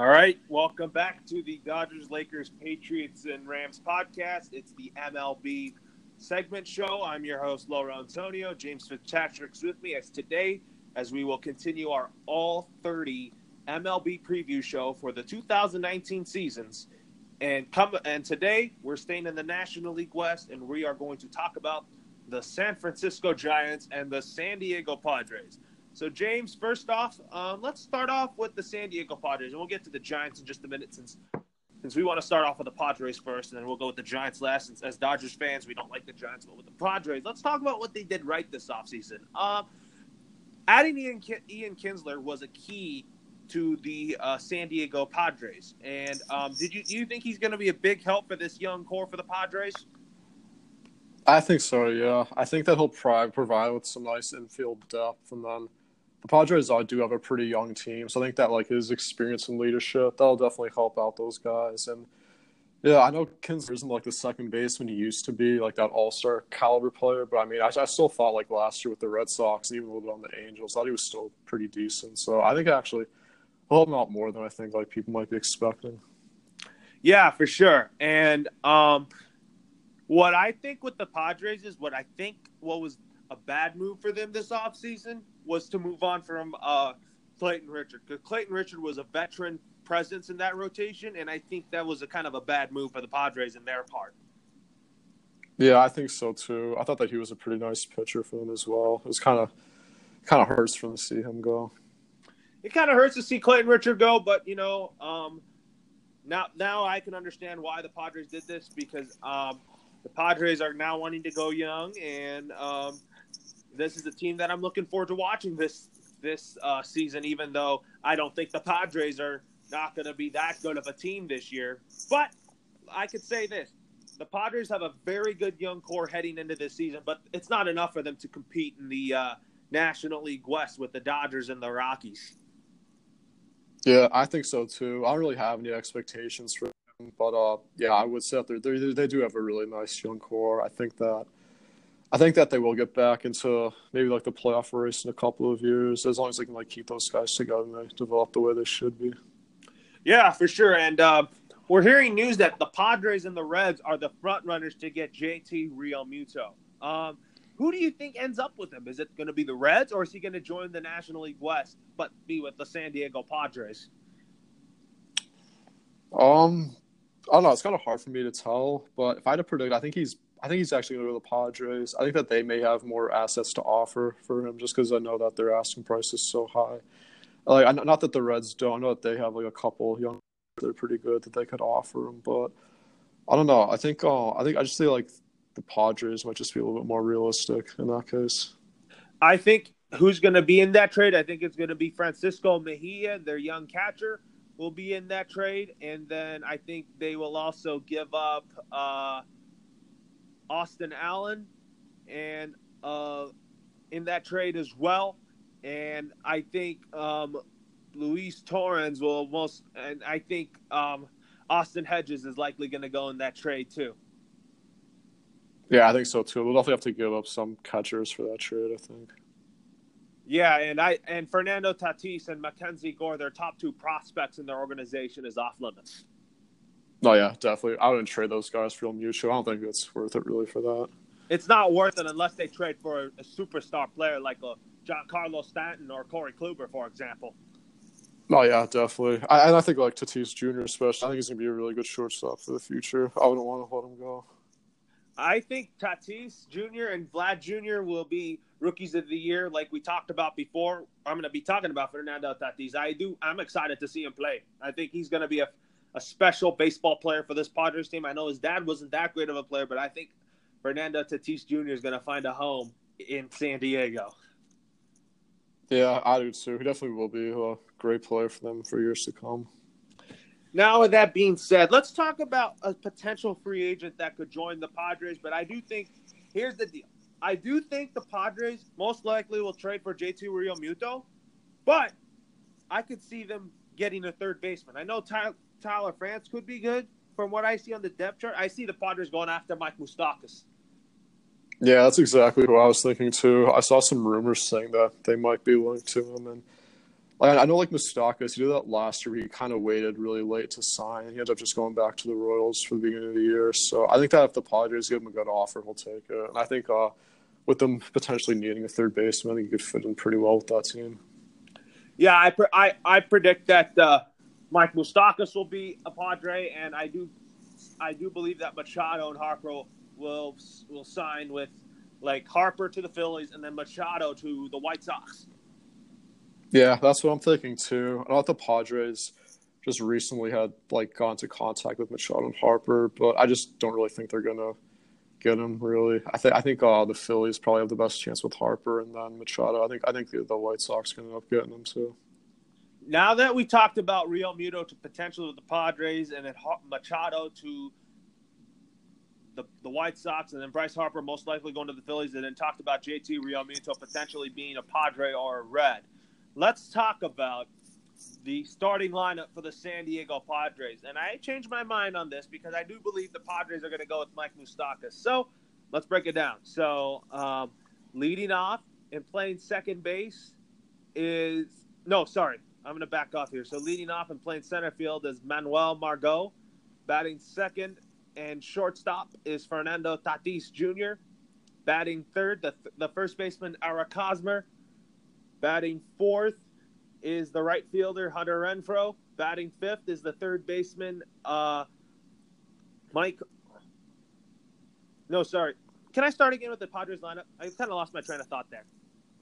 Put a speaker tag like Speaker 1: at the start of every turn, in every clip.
Speaker 1: All right, welcome back to the Dodgers, Lakers, Patriots, and Rams podcast. It's the MLB segment show. I'm your host, Laura Antonio. James Fitzpatrick's with me as today, as we will continue our all 30 MLB preview show for the 2019 seasons. And come and today we're staying in the National League West, and we are going to talk about the San Francisco Giants and the San Diego Padres. So, James, first off, um, let's start off with the San Diego Padres, and we'll get to the Giants in just a minute since since we want to start off with the Padres first, and then we'll go with the Giants last. Since as Dodgers fans, we don't like the Giants, but with the Padres, let's talk about what they did right this offseason. Um, adding Ian, Ian Kinsler was a key to the uh, San Diego Padres. And um, did you do you think he's going to be a big help for this young core for the Padres?
Speaker 2: I think so. Yeah, I think that he'll provide with some nice infield depth, and then the Padres I do have a pretty young team, so I think that like his experience and leadership that'll definitely help out those guys. And yeah, I know Kinsler isn't like the second baseman he used to be, like that All Star caliber player. But I mean, I, I, still thought like last year with the Red Sox, even a little bit on the Angels, thought he was still pretty decent. So I think actually well, not more than I think like people might be expecting.
Speaker 1: Yeah, for sure. And um, what I think with the Padres is what I think what was a bad move for them this offseason was to move on from uh, Clayton Richard. Because Clayton Richard was a veteran presence in that rotation, and I think that was a kind of a bad move for the Padres in their part.
Speaker 2: Yeah, I think so too. I thought that he was a pretty nice pitcher for them as well. It was kind of kind of hurts for them to see him go
Speaker 1: it kind of hurts to see Clayton Richard go, but you know, um, now now I can understand why the Padres did this because um, the Padres are now wanting to go young, and um, this is a team that I'm looking forward to watching this this uh, season. Even though I don't think the Padres are not going to be that good of a team this year, but I could say this: the Padres have a very good young core heading into this season, but it's not enough for them to compete in the uh, National League West with the Dodgers and the Rockies.
Speaker 2: Yeah, I think so too. I don't really have any expectations for them, but uh, yeah, I would say that they they do have a really nice young core. I think that I think that they will get back into maybe like the playoff race in a couple of years, as long as they can like keep those guys together and they develop the way they should be.
Speaker 1: Yeah, for sure. And uh, we're hearing news that the Padres and the Reds are the front runners to get JT Realmuto. Um, who do you think ends up with him? Is it going to be the Reds, or is he going to join the National League West but be with the San Diego Padres?
Speaker 2: Um, I don't know. It's kind of hard for me to tell, but if I had to predict, I think he's I think he's actually going to go to the Padres. I think that they may have more assets to offer for him, just because I know that their asking price is so high. Like, not that the Reds don't. I know that they have like a couple young, they're pretty good that they could offer him, but I don't know. I think uh, I think I just say like the Padres might just be a little bit more realistic in that case.
Speaker 1: I think who's going to be in that trade? I think it's going to be Francisco Mejia, their young catcher, will be in that trade, and then I think they will also give up uh, Austin Allen, and uh, in that trade as well. And I think um, Luis Torrens will most, and I think um, Austin Hedges is likely going to go in that trade too.
Speaker 2: Yeah, I think so too. We'll definitely have to give up some catchers for that trade. I think.
Speaker 1: Yeah, and I and Fernando Tatis and Mackenzie Gore, their top two prospects in their organization, is off limits.
Speaker 2: Oh yeah, definitely. I wouldn't trade those guys for mutual. I don't think it's worth it really for that.
Speaker 1: It's not worth it unless they trade for a, superstar player like a Giancarlo Stanton or Corey Kluber, for example.
Speaker 2: Oh yeah, definitely. I, and I think like Tatis Jr. especially. I think he's gonna be a really good shortstop for the future. I wouldn't want to let him go.
Speaker 1: I think Tatis Jr. and Vlad Jr. will be rookies of the year, like we talked about before. I'm going to be talking about Fernando Tatis. I do. I'm excited to see him play. I think he's going to be a, a special baseball player for this Padres team. I know his dad wasn't that great of a player, but I think Fernando Tatis Jr. is going to find a home in San Diego.
Speaker 2: Yeah, I do too. He definitely will be a great player for them for years to come.
Speaker 1: Now, with that being said, let's talk about a potential free agent that could join the Padres. But I do think here's the deal. I do think the Padres most likely will trade for JT Realmuto, but I could see them getting a third baseman. I know Tyler, Tyler France could be good from what I see on the depth chart. I see the Padres going after Mike Moustakas.
Speaker 2: Yeah, that's exactly what I was thinking too. I saw some rumors saying that they might be linked to him, and I know like Moustakas, he did that last year. He kind of waited really late to sign, and he ended up just going back to the Royals for the beginning of the year. So I think that if the Padres give him a good offer, he'll take it. And I think uh, with them potentially needing a third baseman, I think he could fit in pretty well with that team.
Speaker 1: Yeah, I pre- I, I predict that uh, Mike Moustakas will be a Padre, and I do I do believe that Machado and Harper will will sign with like Harper to the Phillies and then Machado to the White Sox.
Speaker 2: Yeah, that's what I'm thinking too. I know the Padres just recently had like gone into contact with Machado and Harper, but I just don't really think they're gonna get him. Really, I think I think uh, the Phillies probably have the best chance with Harper and then Machado. I think I think the, the White Sox can end up getting him too.
Speaker 1: Now that we talked about Realmuto to potentially with the Padres and then Machado to the, the White Sox and then Bryce Harper most likely going to the Phillies and then talked about JT Realmuto potentially being a Padre or a Red let's talk about the starting lineup for the San Diego Padres. And I changed my mind on this because I do believe the Padres are going to go with Mike Moustakas. So let's break it down. So um, leading off and playing second base is no, sorry, I'm going to back off here. So leading off and playing center field is Manuel Margot. Batting second and shortstop is Fernando Tatis Jr. Batting third, the, the first baseman Eric Hosmer. Batting fourth is the right fielder Hunter Renfroe. Batting fifth is the third baseman uh, Mike. No, sorry. Can I start again with the Padres lineup? I kind of lost my train of thought there.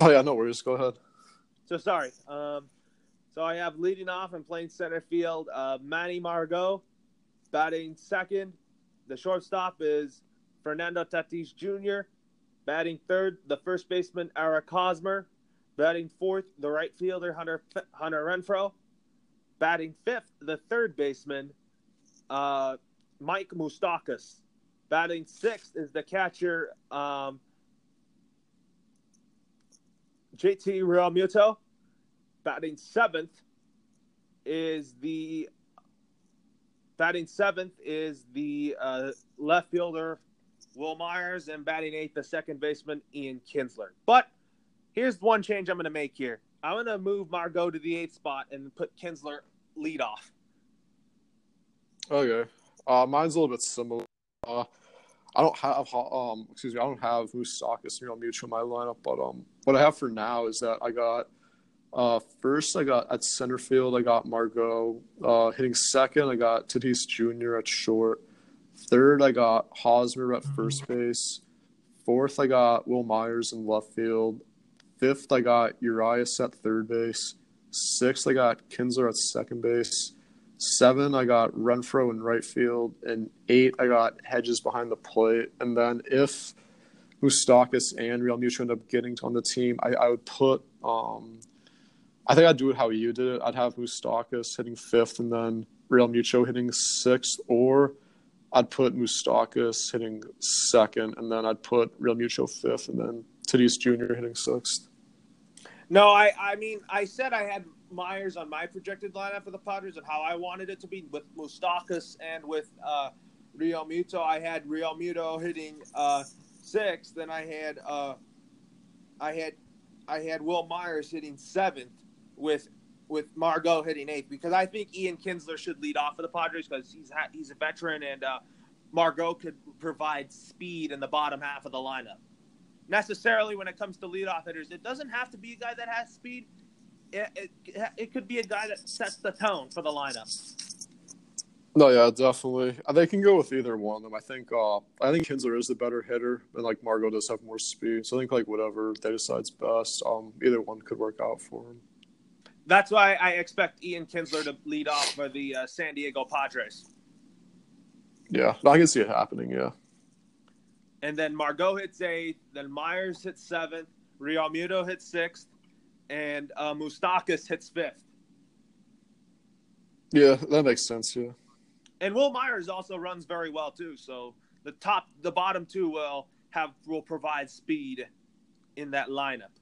Speaker 2: Oh yeah, no worries. Go ahead.
Speaker 1: So sorry. Um, so I have leading off and playing center field uh, Manny Margot. Batting second, the shortstop is Fernando Tatis Jr. Batting third, the first baseman Eric Hosmer. Batting fourth, the right fielder Hunter Hunter Renfroe. Batting fifth, the third baseman uh, Mike Moustakas. Batting sixth is the catcher um, JT Realmuto. Batting seventh is the batting seventh is the uh, left fielder Wil Myers, and batting eighth the second baseman Ian Kinsler. But Here's one change I'm going to make here. I'm going to move Margot to the eighth spot and put Kinsler lead off.
Speaker 2: Okay. Uh, mine's a little bit similar. Uh, I don't have um excuse me I don't have Moustakas you know mutual in my lineup, but um what I have for now is that I got uh first I got at center field I got Margot uh hitting second I got Tatis Jr. at short third I got Hosmer at first base fourth I got Wil Myers in left field Fifth, I got Urias at third base. Sixth, I got Kinsler at second base. Seven, I got Renfroe in right field. And eight, I got Hedges behind the plate. And then if Moustakas and Real Realmuto end up getting on the team, I, I would put. Um, I think I'd do it how you did it. I'd have Moustakas hitting fifth, and then Realmuto hitting sixth, or I'd put Moustakas hitting second, and then I'd put Realmuto fifth, and then Tatis Jr. hitting sixth.
Speaker 1: No, I I mean I said I had Myers on my projected lineup for the Padres and how I wanted it to be with Moustakas and with uh, Realmuto. I had Realmuto hitting uh, sixth, then I had uh, I had I had Wil Myers hitting seventh with with Margot hitting eighth because I think Ian Kinsler should lead off for the Padres because he's ha- he's a veteran and uh, Margot could provide speed in the bottom half of the lineup necessarily when it comes to leadoff hitters. It doesn't have to be a guy that has speed. It, it, it could be a guy that sets the tone for the lineup.
Speaker 2: No, yeah, definitely. Uh, they can go with either one of them. I think. Uh, I think Kinsler is the better hitter, and like Margot does have more speed. So I think like whatever they decide's best, um, either one could work out for him.
Speaker 1: That's why I expect Ian Kinsler to lead off for the uh, San Diego Padres.
Speaker 2: Yeah, I can see it happening. Yeah
Speaker 1: and then Margot hits eighth, then Myers hits seventh, Realmuto hits sixth, and uh, Moustakas hits fifth.
Speaker 2: Yeah, that makes sense. Yeah,
Speaker 1: and Wil Myers also runs very well too. So the top, the bottom two will have will provide speed in that lineup.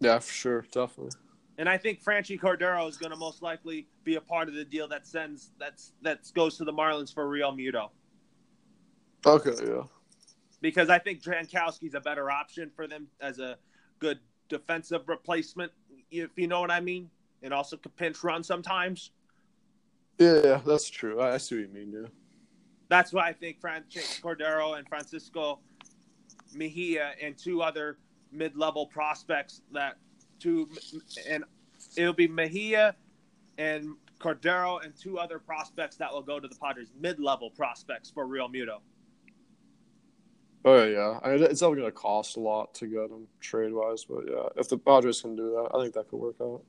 Speaker 2: Yeah, for sure, definitely.
Speaker 1: And I think Franchy Cordero is going to most likely be a part of the deal that sends that's that goes to the Marlins for Realmuto.
Speaker 2: Okay, yeah.
Speaker 1: Because I think Jankowski's a better option for them as a good defensive replacement if you know what I mean, and also can pinch run sometimes.
Speaker 2: Yeah, yeah, that's true. I, I see what you mean. Yeah,
Speaker 1: That's why I think Francesco Cordero and Francisco Mejia and two other mid-level prospects that two and it'll be Mejia and Cordero and two other prospects that will go to the Padres mid-level prospects for Realmuto.
Speaker 2: oh yeah. I mean, it's definitely gonna cost a lot to get him trade wise, but yeah, if the Padres can do that, I think that could work out.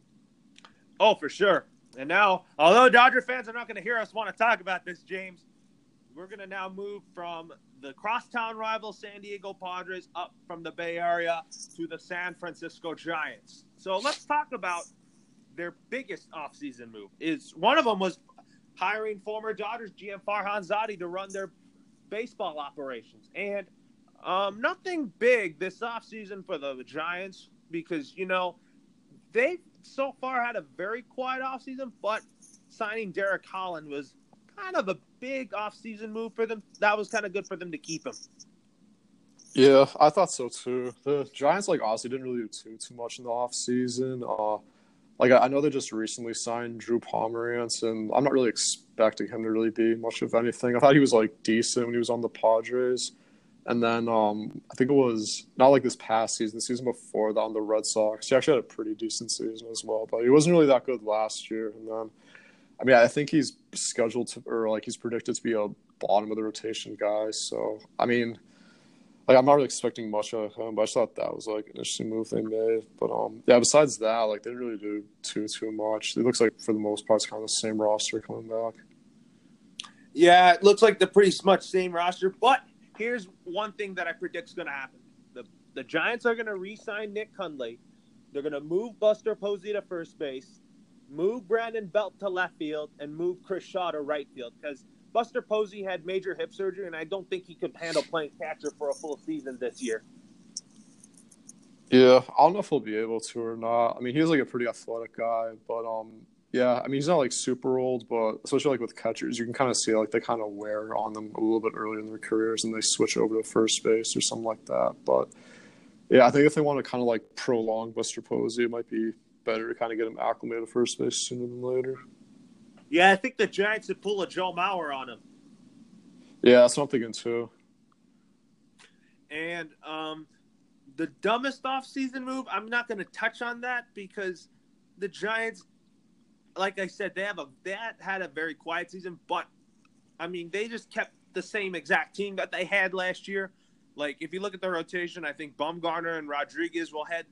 Speaker 1: Oh, for sure. And now, although Dodger fans are not going to hear us want to talk about this, James, we're going to now move from the crosstown rival San Diego Padres up from the Bay Area to the San Francisco Giants. So let's talk about their biggest offseason move. Is one of them was hiring former Dodgers GM Farhan Zaidi to run their baseball operations. And um, nothing big this offseason for the Giants because, you know, they've so far had a very quiet offseason, but signing Derek Holland was kind of a big offseason move for them. That was kind of good for them to keep him.
Speaker 2: Yeah, I thought so too. The Giants, like, honestly didn't really do too too much in the off season. Uh, like, I know they just recently signed Drew Pomeranz, and I'm not really expecting him to really be much of anything. I thought he was like decent when he was on the Padres, and then um, I think it was not like this past season, the season before that on the Red Sox. He actually had a pretty decent season as well, but he wasn't really that good last year. And then, I mean, I think he's scheduled to, or like he's predicted to be a bottom of the rotation guy. So, I mean like I'm not really expecting much out of him, but I thought that was like an interesting move they made. But um, yeah. Besides that, like they didn't really do too too much. It looks like for the most part, it's kind of the same roster coming back.
Speaker 1: Yeah, it looks like the pretty much same roster. But here's one thing that I predict is going to happen: the the Giants are going to re-sign Nick Hundley. They're going to move Buster Posey to first base, move Brandon Belt to left field, and move Chris Shaw to right field because Buster Posey had major hip surgery, and I don't think he could handle playing catcher for a full season this year.
Speaker 2: Yeah, I don't know if he'll be able to or not. I mean, he's like a pretty athletic guy, but um, yeah, I mean, he's not like super old, but especially like with catchers, you can kind of see like they kind of wear on them a little bit early in their careers, and they switch over to first base or something like that. But yeah, I think if they want to kind of like prolong Buster Posey, it might be better to kind of get him acclimated to first base sooner than later.
Speaker 1: Yeah, I think the Giants would pull a Joe Mauer on him.
Speaker 2: Yeah, that's what I'm thinking too.
Speaker 1: And um, the dumbest offseason move, I'm not going to touch on that because the Giants, like I said, they have a that had a very quiet season, but I mean they just kept the same exact team that they had last year. Like if you look at the rotation, I think Bumgarner and Rodriguez will head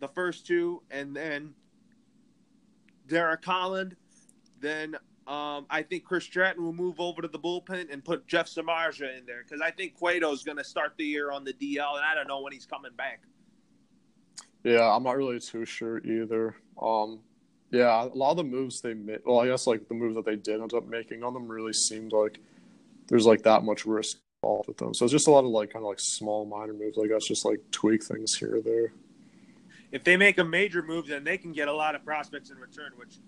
Speaker 1: the first two, and then Derek Holland then um, I think Chris Stratton will move over to the bullpen and put Jeff Samardzija in there because I think Cueto's going to start the year on the DL, and I don't know when he's coming back.
Speaker 2: Yeah, I'm not really too sure either. Um, yeah, a lot of the moves they made, well, I guess like the moves that they did end up making on them really seemed like there's like that much risk involved with them. So it's just a lot of like kind of like small minor moves, I guess, just like tweak things here or there.
Speaker 1: If they make a major move, then they can get a lot of prospects in return, which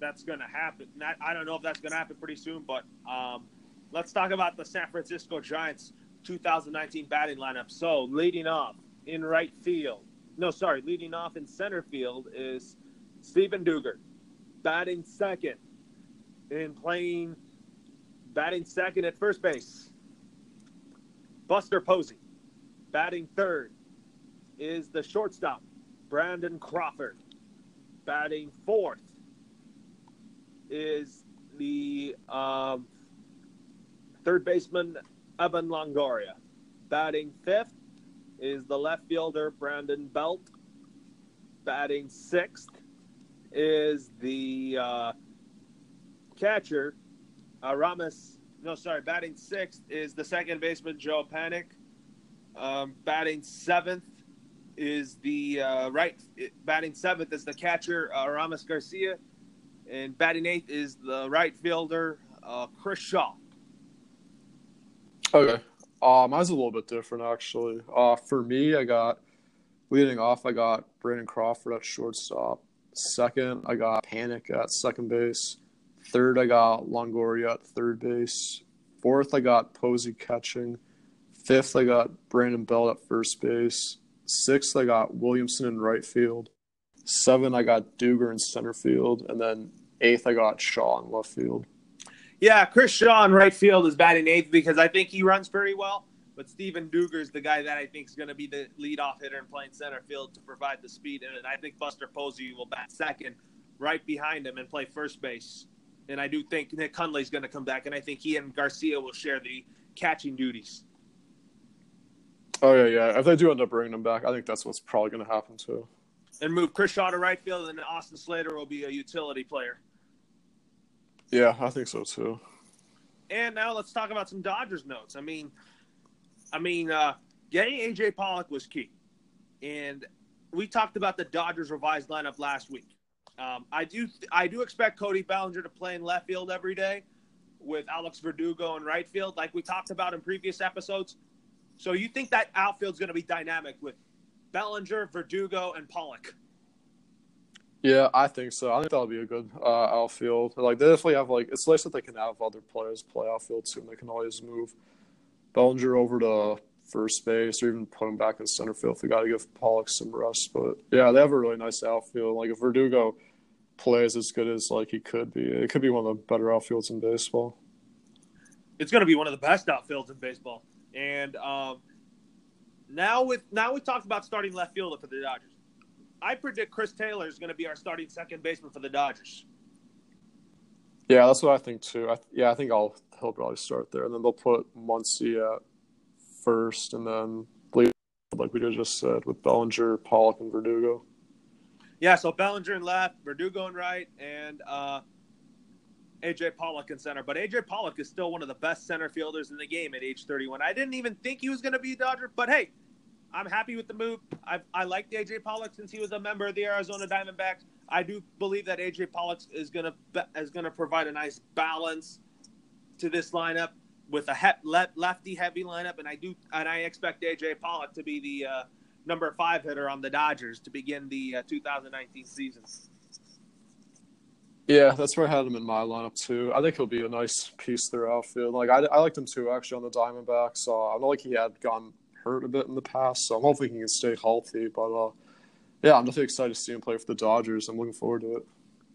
Speaker 1: that's going to happen. Not, I don't know if that's going to happen pretty soon, but um, let's talk about the San Francisco Giants 2019 batting lineup. So, leading off in right field, no, sorry, leading off in center field is Steven Duggar. Batting second and playing batting second at first base. Buster Posey. Batting third is the shortstop, Brandon Crawford. Batting fourth is the um, third baseman Evan Longoria. Batting fifth is the left fielder Brandon Belt. Batting sixth is the uh, catcher Aramis. No, sorry. Batting sixth is the second baseman Joe Panik. Um, batting seventh is the uh, right. Batting seventh is the catcher Aramis Garcia and batting eighth is the right fielder uh, Chris Shaw.
Speaker 2: Okay, uh, mine's a little bit different actually. Uh, for me, I got leading off. I got Brandon Crawford at shortstop. Second, I got Panik at second base. Third, I got Longoria at third base. Fourth, I got Posey catching. Fifth, I got Brandon Belt at first base. Sixth, I got Williamson in right field. Seven, I got Duggar in center field, and then eighth, I got Shaw in left field.
Speaker 1: Yeah, Chris Shaw in right field is batting eighth because I think he runs very well. But Steven is the guy that I think is going to be the leadoff hitter and playing center field to provide the speed. And I think Buster Posey will bat second right behind him and play first base. And I do think Nick is going to come back, and I think he and Garcia will share the catching duties.
Speaker 2: Oh yeah, yeah. If they do end up bringing him back, I think that's what's probably going to happen too.
Speaker 1: And move Chris Shaw to right field, and Austin Slater will be a utility player.
Speaker 2: Yeah, I think so too.
Speaker 1: And now let's talk about some Dodgers notes. I mean, I mean, uh, getting AJ Pollock was key, and we talked about the Dodgers revised lineup last week. Um, I do, I do expect Cody Bellinger to play in left field every day, with Alex Verdugo in right field, like we talked about in previous episodes. So you think that outfield's going to be dynamic with Bellinger, Verdugo, and Pollock?
Speaker 2: Yeah, I think so. I think that'll be a good uh, outfield. Like they definitely have like it's nice that they can have other players play outfield too, and they can always move Bellinger over to first base or even put him back in center field if they got to give Pollock some rest. But yeah, they have a really nice outfield. Like if Verdugo plays as good as like he could be, it could be one of the better outfields in baseball.
Speaker 1: It's going to be one of the best outfields in baseball. And um, now with now we talked about starting left fielder for the Dodgers. I predict Chris Taylor is going to be our starting second baseman for the Dodgers.
Speaker 2: Yeah, that's what I think too. I, yeah, I think I'll he'll probably start there, and then they'll put Muncy at first, and then like we just said with Bellinger, Pollock, and Verdugo.
Speaker 1: Yeah, so Bellinger in left, Verdugo in right, and uh, AJ Pollock in center. But AJ Pollock is still one of the best center fielders in the game at age 31. I didn't even think he was going to be a Dodger, but hey, I'm happy with the move. I I liked AJ Pollock since he was a member of the Arizona Diamondbacks. I do believe that AJ Pollock is gonna is gonna provide a nice balance to this lineup with a he- lefty heavy lineup, and I do and I expect AJ Pollock to be the uh, number five hitter on the Dodgers to begin the uh, 2019 season.
Speaker 2: Yeah, that's where I had him in my lineup too. I think he'll be a nice piece to their outfield. Like I, I liked him too actually on the Diamondbacks. Uh, I know like he had gone hurt a bit in the past, so I'm hoping he can stay healthy. But uh, yeah, I'm definitely excited to see him play for the Dodgers. I'm looking forward to it.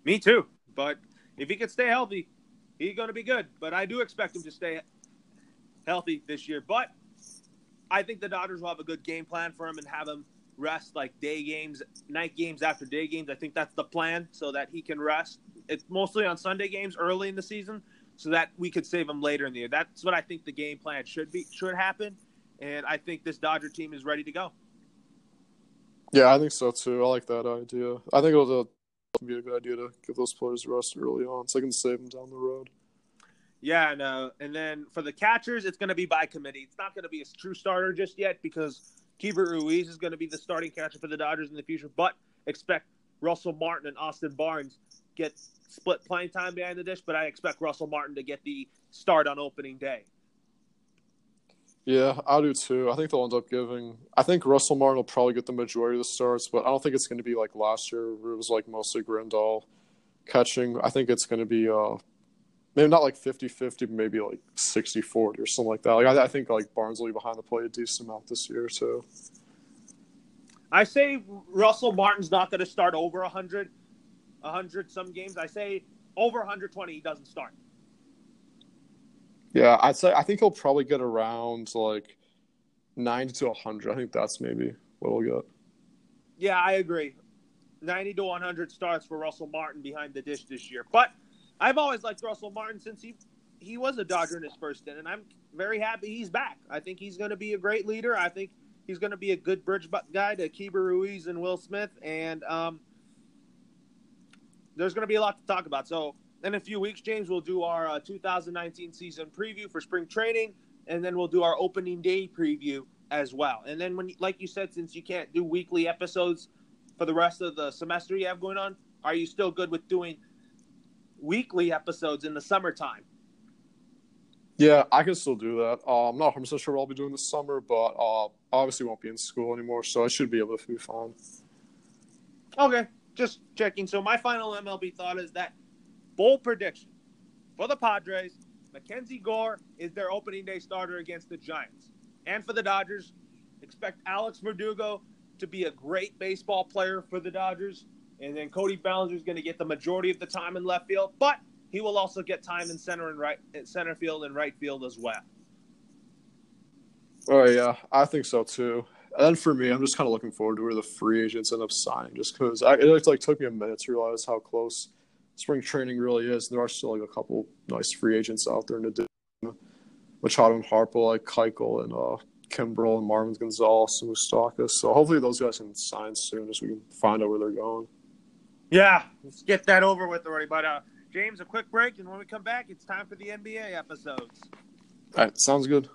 Speaker 1: Me too. But if he can stay healthy, he's going to be good. But I do expect him to stay healthy this year. But I think the Dodgers will have a good game plan for him and have him rest like day games, night games after day games. I think that's the plan so that he can rest. It's mostly on Sunday games early in the season so that we could save them later in the year. That's what I think the game plan should be should happen and I think this Dodger team is ready to go.
Speaker 2: Yeah, I think so too. I like that idea. I think it'll be a good idea to give those players rest early on, so I can save them down the road.
Speaker 1: Yeah, and uh, and then for the catchers, it's going to be by committee. It's not going to be a true starter just yet because Keibert Ruiz is going to be the starting catcher for the Dodgers in the future. But expect Russell Martin and Austin Barnes get split playing time behind the dish. But I expect Russell Martin to get the start on opening day.
Speaker 2: Yeah, I do too. I think they'll end up giving. I think Russell Martin will probably get the majority of the starts, but I don't think it's going to be like last year where it was like mostly Grandal catching. I think it's going to be uh maybe not like 50-50, but maybe like 60-40 or something like that. Like I, I think like Barnes will be behind the plate a decent amount this year too.
Speaker 1: I say Russell Martin's not going to start over 100, 100 some games. I say over 120 he doesn't start.
Speaker 2: Yeah, I'd say I think he'll probably get around like ninety to hundred. I think that's maybe what he'll get.
Speaker 1: Yeah, I agree. Ninety to one hundred starts for Russell Martin behind the dish this year. But I've always liked Russell Martin since he he was a Dodger in his first stint, and I'm very happy he's back. I think he's going to be a great leader. I think he's going to be a good bridge guy to Keibert Ruiz and Will Smith, and um, there's going to be a lot to talk about. So in a few weeks, James, we'll do our uh, 2019 season preview for spring training, and then we'll do our opening day preview as well. And then, when, like you said, since you can't do weekly episodes for the rest of the semester you have going on, are you still good with doing weekly episodes in the summertime?
Speaker 2: Yeah, I can still do that. Uh, I'm not 100 percent sure what I'll be doing this summer, but uh, obviously won't be in school anymore, so I should be able to be fine.
Speaker 1: Okay, just checking. So my final MLB thought is that bold prediction for the Padres: Mackenzie Gore is their opening day starter against the Giants, and for the Dodgers, expect Alex Verdugo to be a great baseball player for the Dodgers. And then Cody Bellinger is going to get the majority of the time in left field, but he will also get time in center and right center field and right field as well.
Speaker 2: Oh yeah, I think so too. And for me, I'm just kind of looking forward to where the free agents end up signing, just because it like took me a minute to realize how close spring training really is. There are still like a couple nice free agents out there in addition, Machado and Harper, like Keuchel and uh, Kimbrel and Marwin Gonzalez and Moustakas. So hopefully those guys can sign soon, as we can find out where they're going.
Speaker 1: Yeah, let's get that over with already. But uh, James, a quick break, and when we come back, it's time for the NBA episodes.
Speaker 2: All right, sounds good.